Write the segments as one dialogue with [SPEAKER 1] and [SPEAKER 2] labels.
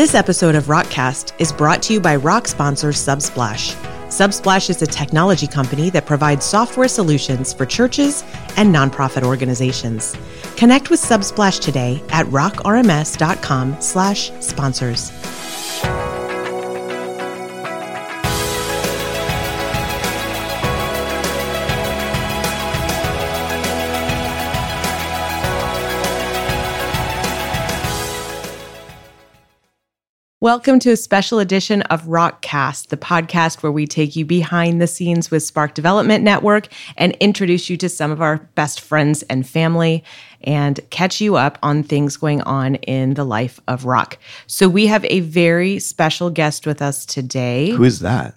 [SPEAKER 1] This episode of Rockcast is brought to you by rock sponsor Subsplash. Subsplash is a technology company that provides software solutions for churches and nonprofit organizations. Connect with Subsplash today at rockrms.com/sponsors. Welcome to a special edition of Rockcast, the podcast where we take you behind the scenes with Spark Development Network and introduce you to some of our best friends and family and catch you up on things going on in the life of rock. So we have a very special guest with us today.
[SPEAKER 2] Who is that?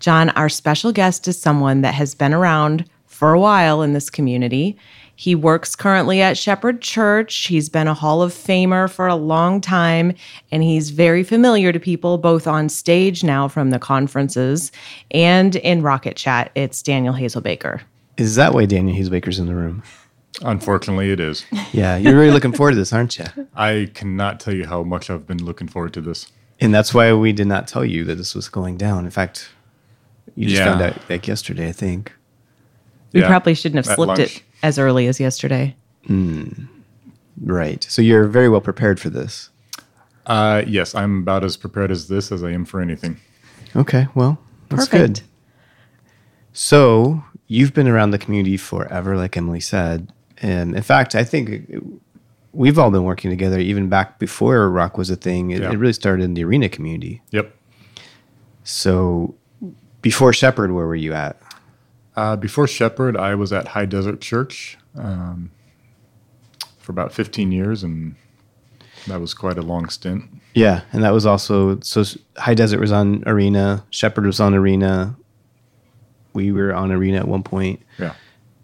[SPEAKER 1] John, our special guest is someone that has been around for a while in this community. He works currently at Shepherd Church. He's been a Hall of Famer for a long time, and he's very familiar to people both on stage now from the conferences and in Rocket Chat. It's Daniel Hazelbaker.
[SPEAKER 2] Is that why Daniel Hazelbaker's in the room?
[SPEAKER 3] Unfortunately, it is.
[SPEAKER 2] Yeah, you're really looking forward to this, aren't you?
[SPEAKER 3] I cannot tell you how much I've been looking forward to this.
[SPEAKER 2] And that's why we did not tell you that this was going down. In fact, you just
[SPEAKER 3] Yeah.
[SPEAKER 2] found out like yesterday, I think.
[SPEAKER 1] We
[SPEAKER 3] Yeah,
[SPEAKER 1] probably shouldn't have
[SPEAKER 3] at
[SPEAKER 1] slipped
[SPEAKER 3] lunch.
[SPEAKER 1] it as early as yesterday.
[SPEAKER 2] Right. So you're very well prepared for this.
[SPEAKER 3] Uh, yes, I'm about as prepared as this as I am for anything.
[SPEAKER 2] Okay, well, that's
[SPEAKER 1] Perfect.
[SPEAKER 2] good. So you've been around the community forever, like Emily said. And in fact, I think we've all been working together even back before rock was a thing. It,
[SPEAKER 3] Yeah.
[SPEAKER 2] it really started in the arena community.
[SPEAKER 3] Yep.
[SPEAKER 2] So before Shepherd, where were you at?
[SPEAKER 3] Uh, before Shepherd, I was at High Desert Church um, for about 15 years, and that was quite a long stint.
[SPEAKER 2] Yeah, and that was also so High Desert was on Arena, Shepherd was on Arena. We were on Arena at one point,
[SPEAKER 3] Yeah.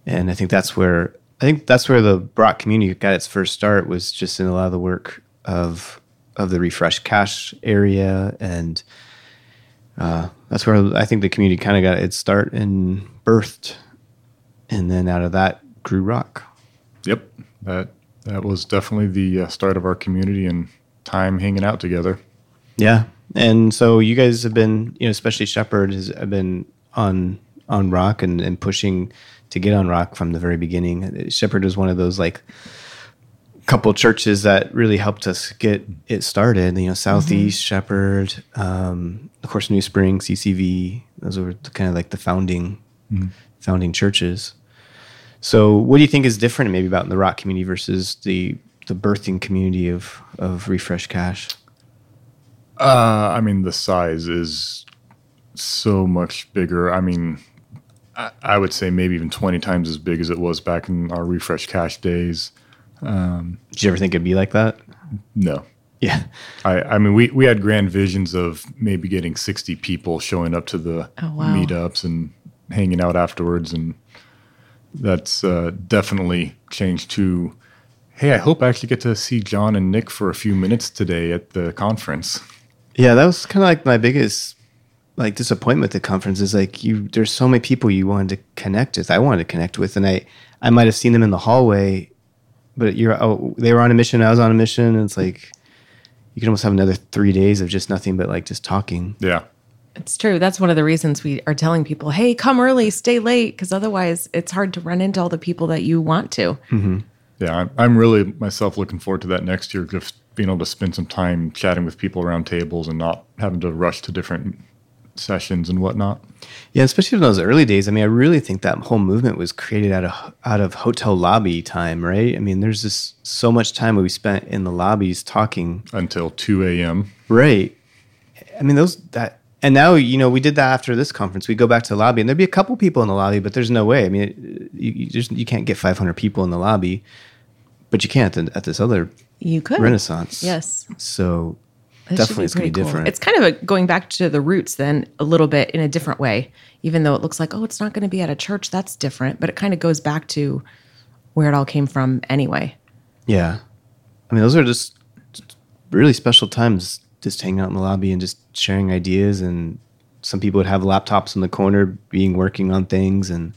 [SPEAKER 2] and I think that's where I think that's where the Brock community got its first start was just in a lot of the work of of the refresh cache area, and uh, that's where I think the community kind of got its start and birthed, and then out of that grew rock.
[SPEAKER 3] Yep. That that was definitely the uh, start of our community and time hanging out together.
[SPEAKER 2] Yeah, and so you guys have been, you know, especially Shepherd has been on on rock and, and pushing to get on rock from the very beginning. Shepherd was one of those like couple churches that really helped us get it started. You know, Southeast Shepherd, um, of course, New Spring, CCV. Those were kind of like the founding founding churches. So, what do you think is different, maybe about the rock community versus the the birthing community of of Refresh Cache?
[SPEAKER 3] Uh, I mean, the size is so much bigger. I mean, I, I would say maybe even 20 times as big as it was back in our refresh Cache days.
[SPEAKER 2] Did you ever think it'd be like that?
[SPEAKER 3] No.
[SPEAKER 2] Yeah.
[SPEAKER 3] I, I mean, we, we had grand visions of maybe getting 60 people showing up to the
[SPEAKER 1] Oh, wow.
[SPEAKER 3] meetups and hanging out afterwards. And that's uh, definitely changed to, hey, I hope I actually get to see John and Nick for a few minutes today at the conference.
[SPEAKER 2] Yeah, that was kind of like my biggest like disappointment at the conference is like you there's so many people you wanted to connect with. I wanted to connect with and I I might have seen them in the hallway, but you're oh they were on a mission, I was on a mission, and it's like you can almost have another 3 days of just nothing but like just talking.
[SPEAKER 3] Yeah.
[SPEAKER 1] It's true. That's one of the reasons we are telling people, hey, come early, stay late, because otherwise it's hard to run into all the people that you want to. Mm-hmm.
[SPEAKER 3] Yeah, I'm, I'm really myself looking forward to that next year, just being able to spend some time chatting with people around tables and not having to rush to different sessions and whatnot.
[SPEAKER 2] Yeah, especially in those early days. I mean, I really think that whole movement was created out of out of hotel lobby time, right? I mean, there's just so much time we spent in the lobbies talking
[SPEAKER 3] Until 2 a.m.
[SPEAKER 2] Right. I mean, those that, and now you know we did that after this conference. We go back to the lobby, and there'd be a couple people in the lobby, but there's no way. I mean, it, you you, just, you can't get 500 people in the lobby, but you can't at, this other
[SPEAKER 1] You could.
[SPEAKER 2] Renaissance.
[SPEAKER 1] Yes.
[SPEAKER 2] So
[SPEAKER 1] That
[SPEAKER 2] definitely, it's gonna be
[SPEAKER 1] cool.
[SPEAKER 2] different.
[SPEAKER 1] It's kind of a, going back to the roots then a little bit in a different way, even though it looks like, oh, it's not going to be at a church. That's different. But it kind of goes back to where it all came from anyway.
[SPEAKER 2] yeah. I mean, those are just really special times, just hanging out in the lobby and just sharing ideas. And some people would have laptops in the corner, being working on things, and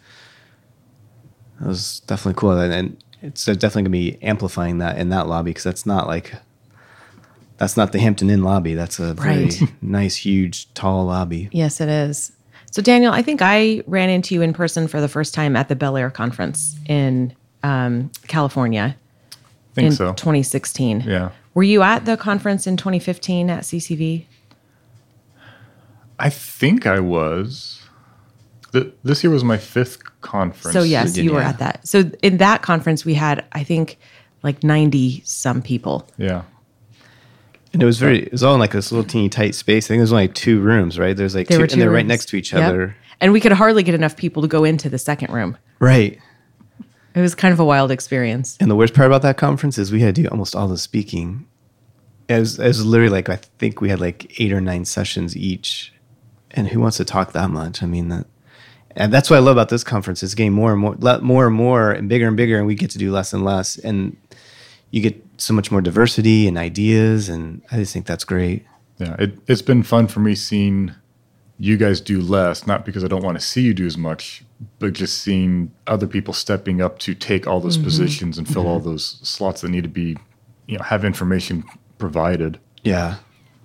[SPEAKER 2] that was definitely cool. And, and it's definitely gonna be amplifying that in that lobby because that's not like That's not the Hampton Inn lobby. That's a very
[SPEAKER 1] Right.
[SPEAKER 2] nice, huge, tall lobby.
[SPEAKER 1] Yes, it is. So, Daniel, I think I ran into you in person for the first time at the Bel Air conference in um, California
[SPEAKER 3] I think
[SPEAKER 1] in
[SPEAKER 3] so.
[SPEAKER 1] 2016.
[SPEAKER 3] Yeah.
[SPEAKER 1] Were you at the conference in 2015 at CCV?
[SPEAKER 3] I think I was. Th- this year was my fifth conference.
[SPEAKER 1] So, yes, you were
[SPEAKER 2] Virginia.
[SPEAKER 1] at that. So, in that conference, we had, I think, like 90 some people.
[SPEAKER 3] Yeah.
[SPEAKER 2] And it was very, it was all in like this little teeny tight space. I think there's only two rooms, right? There's like
[SPEAKER 1] There
[SPEAKER 2] two,
[SPEAKER 1] two
[SPEAKER 2] and they're right next to each
[SPEAKER 1] Yep.
[SPEAKER 2] other.
[SPEAKER 1] And we could hardly get enough people to go into the second room.
[SPEAKER 2] Right.
[SPEAKER 1] It was kind of a wild experience.
[SPEAKER 2] And the worst part about that conference is we had to do almost all the speaking. It was, it was literally like, I think we had like eight or nine sessions each. And who wants to talk that much? I mean, that, and that's what I love about this conference. It's getting more and more, le- more and more and bigger and bigger, and we get to do less and less. And you get so much more diversity and ideas. And I just think that's great.
[SPEAKER 3] Yeah. It, it's been fun for me seeing you guys do less, not because I don't want to see you do as much, but just seeing other people stepping up to take all those mm-hmm. positions and fill all those slots that need to be, you know, have information provided.
[SPEAKER 2] Yeah.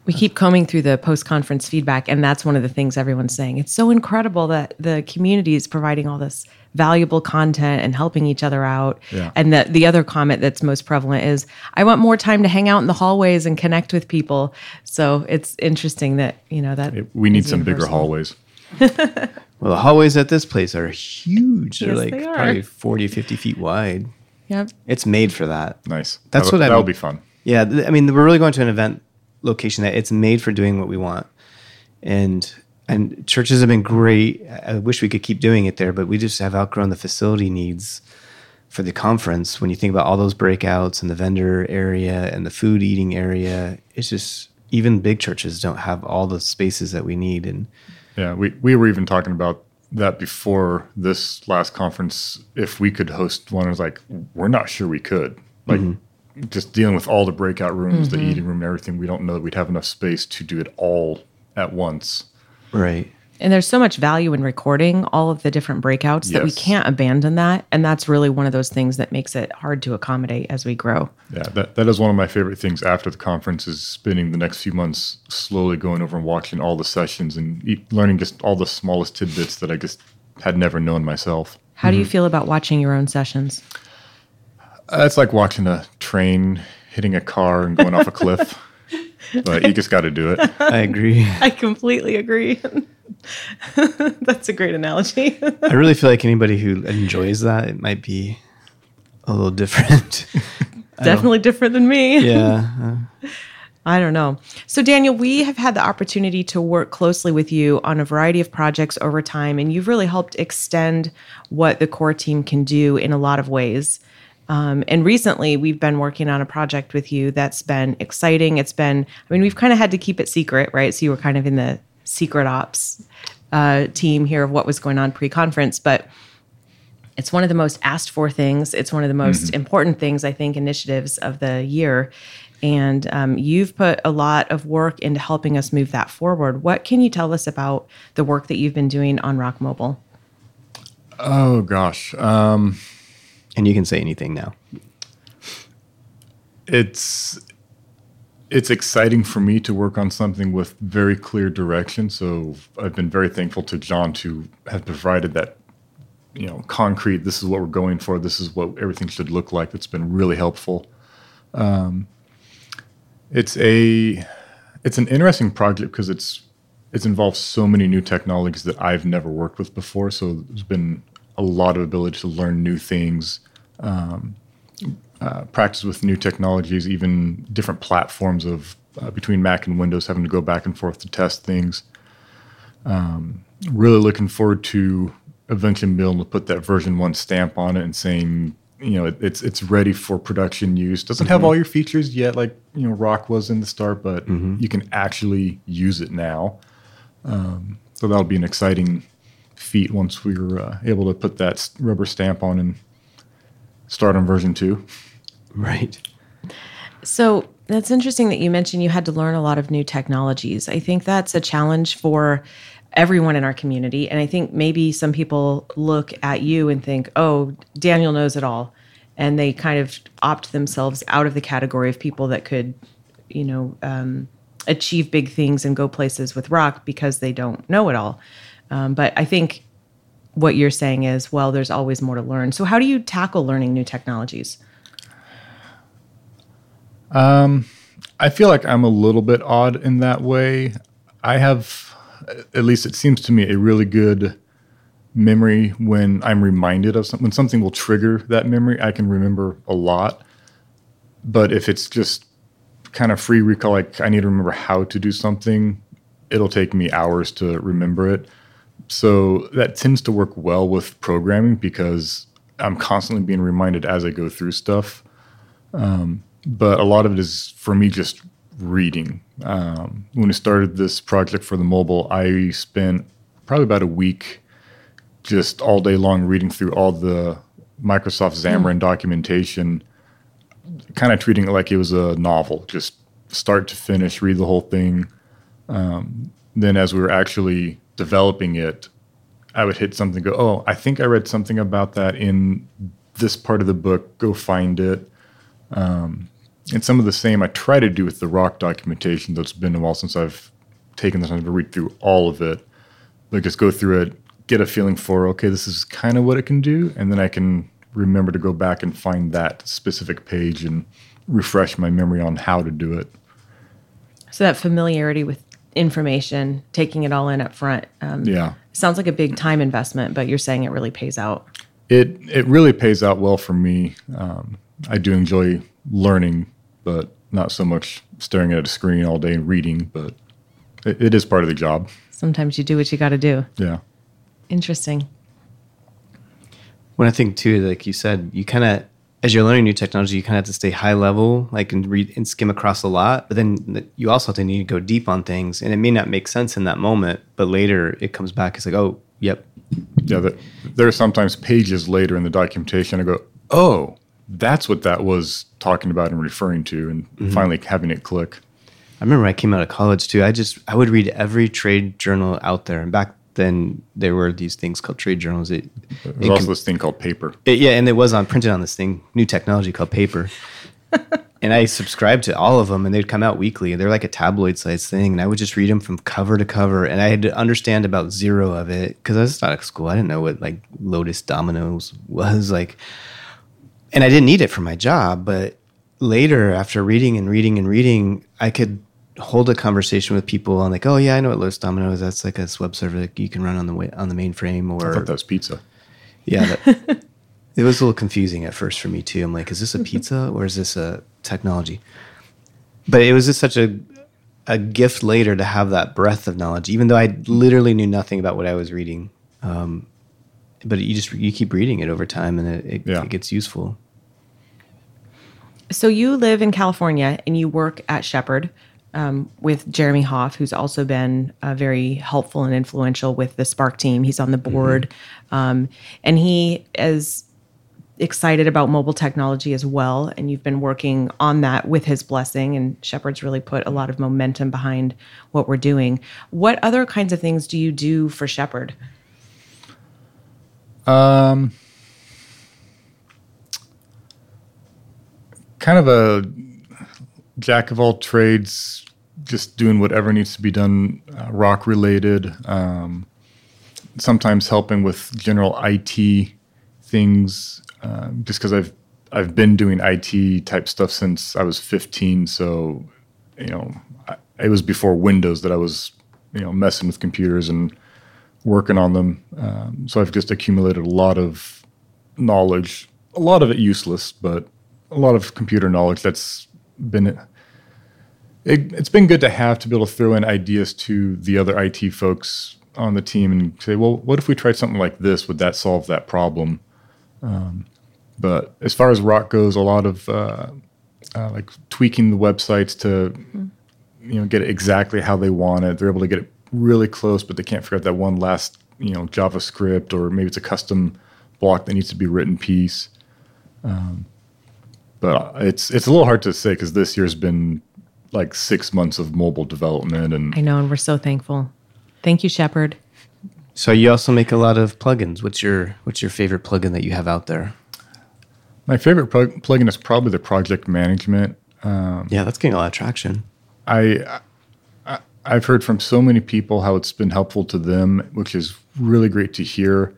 [SPEAKER 1] We keep combing through the post conference feedback, and that's one of the things everyone's saying. It's so incredible that the community is providing all this valuable content and helping each other out.
[SPEAKER 3] Yeah.
[SPEAKER 1] And the, the other comment that's most prevalent is, I want more time to hang out in the hallways and connect with people. So it's interesting that, you know, that
[SPEAKER 3] It- we need
[SPEAKER 1] is
[SPEAKER 3] some bigger hallways.
[SPEAKER 2] Well, the hallways at this place are huge. They're
[SPEAKER 1] Yes,
[SPEAKER 2] like
[SPEAKER 1] they are.
[SPEAKER 2] probably 40, 50 feet wide.
[SPEAKER 1] Yep.
[SPEAKER 2] It's made for that.
[SPEAKER 3] Nice.
[SPEAKER 2] That's
[SPEAKER 3] That'll-
[SPEAKER 2] what I
[SPEAKER 3] That'll
[SPEAKER 2] mean.
[SPEAKER 3] be fun.
[SPEAKER 2] Yeah, I mean, we're really going to an event location that it's made for doing what we want, and and churches have been great. I wish we could keep doing it there, but we just have outgrown the facility needs for the conference. When you think about all those breakouts and the vendor area and the food eating area, it's just even big churches don't have all the spaces that we need. And
[SPEAKER 3] Yeah, we, we were even talking about that before this last conference. If we could host one, I was like, we're not sure we could. Like, mm-hmm. Just dealing with all the breakout rooms, the eating room, and everything, we don't know that we'd have enough space to do it all at once.
[SPEAKER 2] right,
[SPEAKER 1] And there's so much value in recording all of the different breakouts that we can't abandon that. And that's really one of those things that makes it hard to accommodate as we grow.
[SPEAKER 3] Yeah, that, that is one of my favorite things after the conference is spending the next few months slowly going over and watching all the sessions and e- learning just all the smallest tidbits that I just had never known myself.
[SPEAKER 1] How do you feel about watching your own sessions?
[SPEAKER 3] Uh, it's like watching a train hitting a car and going off a cliff, but you just got to do it.
[SPEAKER 2] I agree.
[SPEAKER 1] I completely agree. That's a great analogy.
[SPEAKER 2] I really feel like anybody who enjoys that, it might be a little different.
[SPEAKER 1] Definitely different than me.
[SPEAKER 2] yeah.
[SPEAKER 1] I don't know. So, Daniel, we have had the opportunity to work closely with you on a variety of projects over time, and you've really helped extend what the core team can do in a lot of ways. Um, and recently, we've been working on a project with you that's been exciting. It's been, I mean, we've kind of had to keep it secret, right? So, you were kind of in the secret ops uh, team here of what was going on pre conference, but it's one of the most asked for things. It's one of the most important things, I think, initiatives of the year. And um, you've put a lot of work into helping us move that forward. What can you tell us about the work that you've been doing on Rock Mobile?
[SPEAKER 3] Oh gosh, um,
[SPEAKER 2] And you can say anything now.
[SPEAKER 3] it's it's exciting for me to work on something with very clear direction. So I've been very thankful to John to have provided that, you know, concrete. This is what we're going for. This is what everything should look like. It's been really helpful. Um, it's a it's an interesting project because it's it's involved so many new technologies that I've never worked with before. So there's been a lot of ability to learn new things, um, uh, practice with new technologies, even different platforms of uh, between Mac and Windows, having to go back and forth to test things. Um, really looking forward to eventually being able to put that version one stamp on it and saying, you know, it, it's it's ready for production use. Doesn't have all your features yet, like you know, Rock was in the start, but you can actually use it now. Um, so that'll be an exciting feat once we're uh, able to put that rubber stamp on and start on version two.
[SPEAKER 2] Right.
[SPEAKER 1] So that's interesting that you mentioned you had to learn a lot of new technologies. I think that's a challenge for everyone in our community. And I think maybe some people look at you and think, oh, Daniel knows it all. And they kind of opt themselves out of the category of people that could you know, um, achieve big things and go places with rock because they don't know it all. Um, but I think what you're saying is, well, there's always more to learn. So, how do you tackle learning new technologies?
[SPEAKER 3] I feel like I'm a little bit odd in that way. I have, at least it seems to me, a really good memory when I'm reminded of something. When something will trigger that memory, I can remember a lot. But if it's just kind of free recall, like I need to remember how to do something, it'll take me hours to remember it. So that tends to work well with programming because I'm constantly being reminded as I go through stuff but a lot of it is for me just reading. Um, when I started this project for the mobile, I spent probably about a week just all day long reading through all the Microsoft Xamarin documentation, kind of treating it like it was a novel, just start to finish, read the whole thing. Um, then, as we were actually developing it, I would hit something, go, oh, I think I read something about that in this part of the book. Go find it um, and some of the same I try to do with the rock documentation, though it's been a while since I've taken the time to read through all of it. Like just go through it, get a feeling for okay, this is kind of what it can do, and then I can remember to go back and find that specific page and refresh my memory on how to do it.
[SPEAKER 1] So, that familiarity with information, taking it all in up front, um,
[SPEAKER 3] Yeah.
[SPEAKER 1] sounds like a big time investment, but you're saying it really pays out.
[SPEAKER 3] It it really pays out well for me. Um, I do enjoy learning, but not so much staring at a screen all day and reading. But it, it is part of the job.
[SPEAKER 1] Sometimes you do what you got to do.
[SPEAKER 3] Yeah.
[SPEAKER 1] Interesting.
[SPEAKER 2] When I think too, like you said, you kind of as you're learning new technology, you kind of have to stay high level, like and read and skim across a lot. But then you also have to need to go deep on things, and it may not make sense in that moment, but later it comes back. It's like, oh, yep,
[SPEAKER 3] Yeah, the, there are sometimes pages later in the documentation I go, oh, that's what that was talking about and referring to, and mm-hmm. finally having it click.
[SPEAKER 2] I remember I came out of college too. I just I would read every trade journal out there, and back then there were these things called trade journals. It,
[SPEAKER 3] There's
[SPEAKER 2] it
[SPEAKER 3] also
[SPEAKER 2] com-
[SPEAKER 3] this thing called paper.
[SPEAKER 2] it- yeah, and it was on printed on this thing, new technology called paper. and I subscribed to all of them, and they'd come out weekly. And they're like a tabloid size thing, and I would just read them from cover to cover, and I had to understand about zero of it because I was out of school. I didn't know what like Lotus Dominoes was like, and I didn't need it for my job. But later, after reading and reading and reading, I could hold a conversation with people on like, oh yeah, I know what Lotus Domino is. That's like a web server that you can run on the way, on the mainframe Or
[SPEAKER 3] I
[SPEAKER 2] or
[SPEAKER 3] thought that was pizza.
[SPEAKER 2] yeah, that, it was a little confusing at first for me too. I'm like, is this a pizza or is this a technology? But it was just such a a gift later to have that breadth of knowledge, even though I literally knew nothing about what I was reading. Um, but you just you keep reading it over time, and it, it,
[SPEAKER 3] Yeah.
[SPEAKER 2] it gets useful.
[SPEAKER 1] So you live in California and you work at Shepherd um, with Jeremy Hoff, who's also been uh, very helpful and influential with the Spark team. He's on the board, um, and he is excited about mobile technology as well. And you've been working on that with his blessing. And Shepherd's really put a lot of momentum behind what we're doing. What other kinds of things do you do for Shepherd?
[SPEAKER 3] Kind of a jack of all trades, just doing whatever needs to be done, uh, rock related. Um, sometimes helping with general IT things, um, just because I've I've been doing IT type stuff since I was 15. So, you know, I, it was before Windows that I was, you know, messing with computers and working on them. Um, so I've just accumulated a lot of knowledge, a lot of it useless, but a lot of computer knowledge that's been it, it's been good to have to be able to throw in ideas to the other IT folks on the team and say, well, what if we tried something like this? Would that solve that problem? Um, but as far as rock goes, a lot of uh, uh, like tweaking the websites to you know get it exactly how they want it. They're able to get it really close, but they can't figure out that one last you know JavaScript or maybe it's a custom block that needs to be written piece. Um, but it's it's a little hard to say because this year's been like six months of mobile development and
[SPEAKER 1] I know, and we're so thankful. Thank you, Shepherd.
[SPEAKER 2] So you also make a lot of plugins. What's your what's your favorite plugin that you have out there?
[SPEAKER 3] My favorite plug- plugin is probably the project management.
[SPEAKER 2] yeah, that's getting a lot of traction.
[SPEAKER 3] I, I I've heard from so many people how it's been helpful to them, which is really great to hear.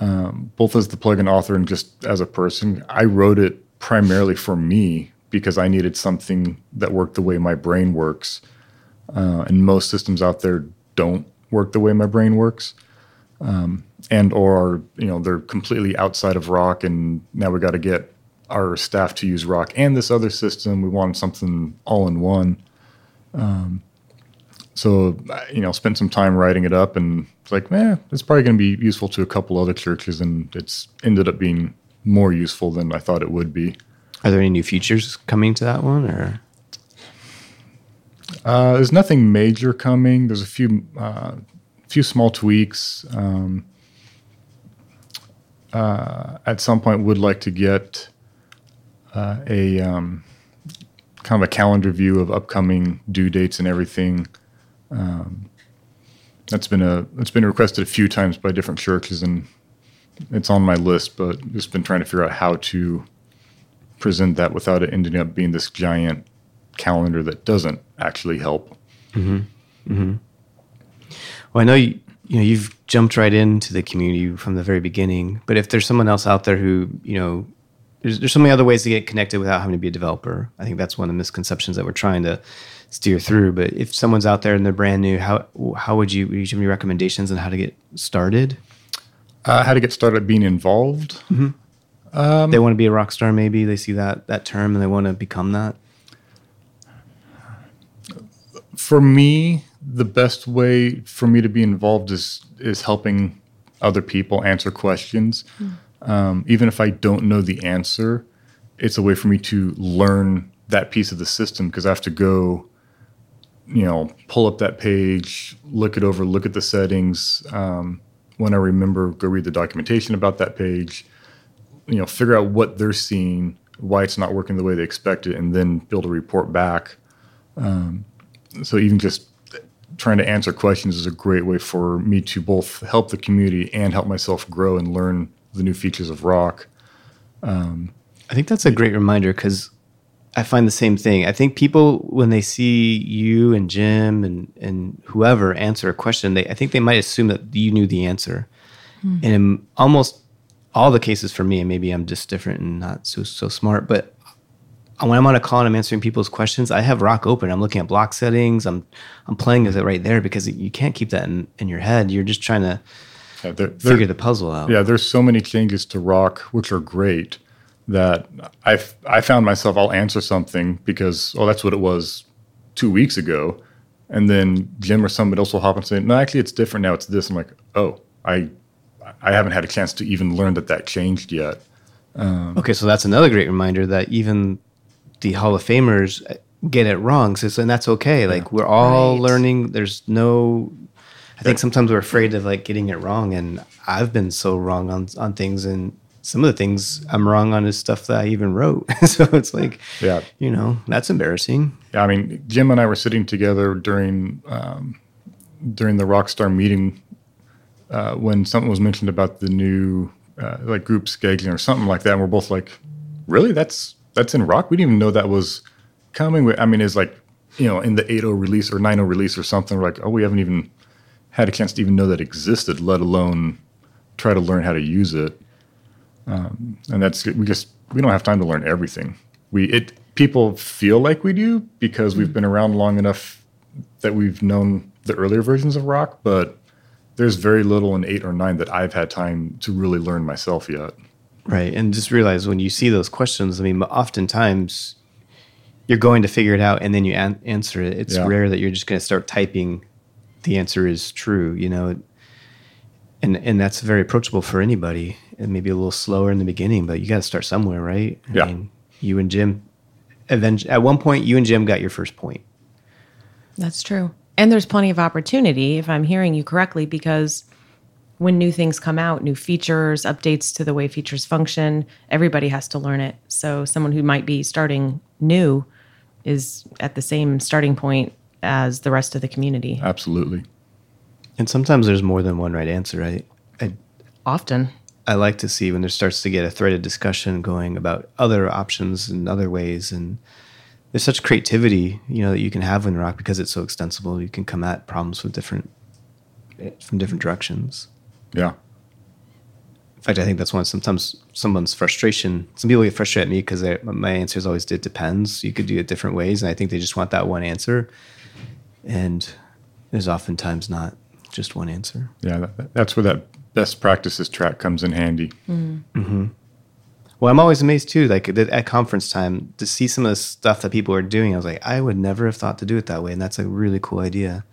[SPEAKER 3] Um, both as the plugin author and just as a person, I wrote it primarily for me because I needed something that worked the way my brain works, uh, and most systems out there don't work the way my brain works, um, and or you know they're completely outside of Rock, and now we got to get our staff to use Rock and this other system. We want something all in one. Um, so you know, spent some time writing it up, and it's like, man, it's probably going to be useful to a couple other churches, and it's ended up being more useful than I thought it would be.
[SPEAKER 2] Are there any new features coming to that one, or
[SPEAKER 3] Uh, there's nothing major coming. There's a few uh, few small tweaks. Um, uh, at some point, would like to get uh, a um, kind of a calendar view of upcoming due dates and everything. Um, that's been a that's been requested a few times by different churches, and it's on my list. But just been trying to figure out how to present that without it ending up being this giant calendar that doesn't actually help. Mm-hmm. Mm-hmm.
[SPEAKER 2] Well, I know you, you know you've jumped right into the community from the very beginning, but if there's someone else out there who you know, there's, there's so many other ways to get connected without having to be a developer. I think that's one of the misconceptions that we're trying to steer through. But if someone's out there and they're brand new, how how would you would you have any recommendations on how to get started?
[SPEAKER 3] Uh, how to get started being involved?
[SPEAKER 2] they want to be a rock star, maybe they see that that term and they want to become that.
[SPEAKER 3] For me, the best way for me to be involved is is helping other people answer questions. Um, even if I don't know the answer, it's a way for me to learn that piece of the system because I have to go, you know, pull up that page, look it over, look at the settings. Um, when I remember, go read the documentation about that page, you know, figure out what they're seeing, why it's not working the way they expect it, and then build a report back. Um, so even just trying to answer questions is a great way for me to both help the community and help myself grow and learn the new features of rock.
[SPEAKER 2] I think that's a great reminder because I find the same thing. I think people when they see you and Jim and and whoever answer a question, they I think they might assume that you knew the answer. Hmm. And in almost all the cases for me, and maybe I'm just different and not so so smart, but when I'm on a call and I'm answering people's questions, I have Rock open. I'm looking at block settings. I'm I'm playing with it right there because you can't keep that in, in your head. You're just trying to
[SPEAKER 3] Yeah, there- there-
[SPEAKER 2] figure the puzzle out.
[SPEAKER 3] Yeah, there's so many changes to rock which are great that I I found myself I'll answer something because oh that's what it was two weeks ago, and then Jim or somebody else will hop and say no actually it's different now it's this I'm like oh I I haven't had a chance to even learn that that changed yet.
[SPEAKER 2] Um, okay, so that's another great reminder that even the Hall of Famers get it wrong. So, and that's okay. Like we're all
[SPEAKER 1] Right.
[SPEAKER 2] learning. There's no. I think sometimes we're afraid of like getting it wrong, and I've been so wrong on on things, and some of the things I'm wrong on is stuff that I even wrote. so it's like,
[SPEAKER 3] Yeah.
[SPEAKER 2] you know, that's embarrassing.
[SPEAKER 3] Yeah, I mean, Jim and I were sitting together during um, during the Rockstar meeting uh, when something was mentioned about the new uh, like group scheduling or something like that, and we're both like, "Really? That's that's in Rock? We didn't even know that was coming." I mean, it's like you know, in the 8.0 release or 9.0 release or something. We're like, "Oh, we haven't even had a chance to even know that existed, let alone try to learn how to use it." Um, and that's we just we don't have time to learn everything. We it people feel like we do because we've been around long enough that we've known the earlier versions of rock, but there's very little in eight or nine that I've had time to really learn myself yet.
[SPEAKER 2] Right. And just realize when you see those questions, I mean, oftentimes you're going to figure it out and then you an- answer it. It's
[SPEAKER 3] Yeah.
[SPEAKER 2] rare that you're just going to start typing the answer is true, you know. And and that's very approachable for anybody. And maybe a little slower in the beginning, but you got to start somewhere, right? I
[SPEAKER 3] Yeah.
[SPEAKER 2] mean, you and Jim eventually at one point you and Jim got your first point.
[SPEAKER 1] That's true. And there's plenty of opportunity, if I'm hearing you correctly, because when new things come out, new features, updates to the way features function, everybody has to learn it. So someone who might be starting new is at the same starting point as the rest of the community.
[SPEAKER 3] Absolutely.
[SPEAKER 2] And sometimes there's more than one right answer, right? I
[SPEAKER 1] Often.
[SPEAKER 2] I like to see when there starts to get a threaded discussion going about other options and other ways, and there's such creativity, you know, that you can have in rock because it's so extensible. You can come at problems with different from different directions.
[SPEAKER 3] Yeah.
[SPEAKER 2] In fact, I think that's one sometimes someone's frustration. Some people get frustrated at me because my answer is always it depends. You could do it different ways, and I think they just want that one answer. And there's oftentimes not just one answer.
[SPEAKER 3] Yeah, that, that's where that best practices track comes in handy.
[SPEAKER 2] Mm-hmm. Well, I'm always amazed too. Like at conference time, to see some of the stuff that people are doing, I was like, I would never have thought to do it that way, and that's a really cool idea.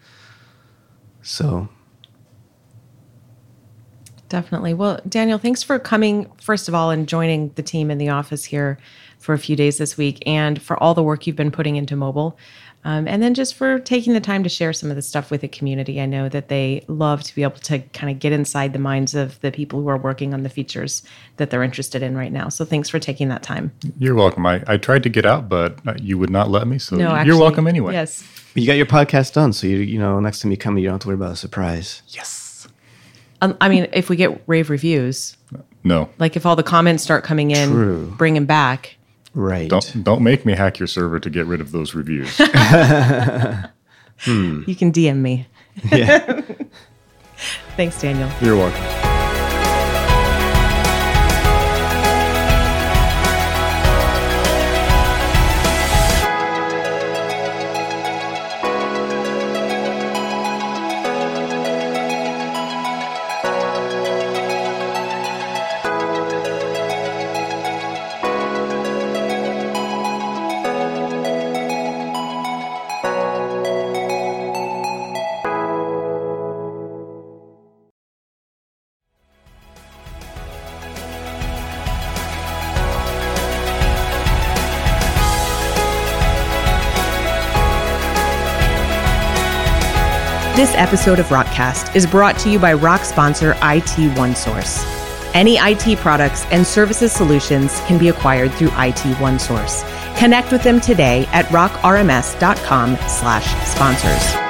[SPEAKER 2] So,
[SPEAKER 1] definitely. Well, Daniel, thanks for coming first of all and joining the team in the office here for a few days this week, and for all the work you've been putting into mobile. Um, and then just for taking the time to share some of the stuff with the community. I know that they love to be able to kind of get inside the minds of the people who are working on the features that they're interested in right now. So thanks for taking that time.
[SPEAKER 3] You're welcome. I, I tried to get out, but uh, you would not let me. So
[SPEAKER 1] no,
[SPEAKER 3] you're welcome anyway.
[SPEAKER 1] Yes.
[SPEAKER 2] You got your podcast done. So, you, you know, next time you come, you don't have to worry about a surprise.
[SPEAKER 3] Yes.
[SPEAKER 1] Um, I mean, if we get rave reviews,
[SPEAKER 3] no.
[SPEAKER 1] Like if all the comments start coming in,
[SPEAKER 2] True.
[SPEAKER 1] bring them back
[SPEAKER 2] Right.
[SPEAKER 3] Don't don't make me hack your server to get rid of those reviews.
[SPEAKER 1] You can DM me.
[SPEAKER 2] Yeah.
[SPEAKER 1] Thanks, Daniel.
[SPEAKER 3] You're welcome.
[SPEAKER 1] This episode of Rockcast is brought to you by Rock sponsor IT OneSource. Any IT products and services solutions can be acquired through IT OneSource. Connect with them today at rockrms.com/sponsors.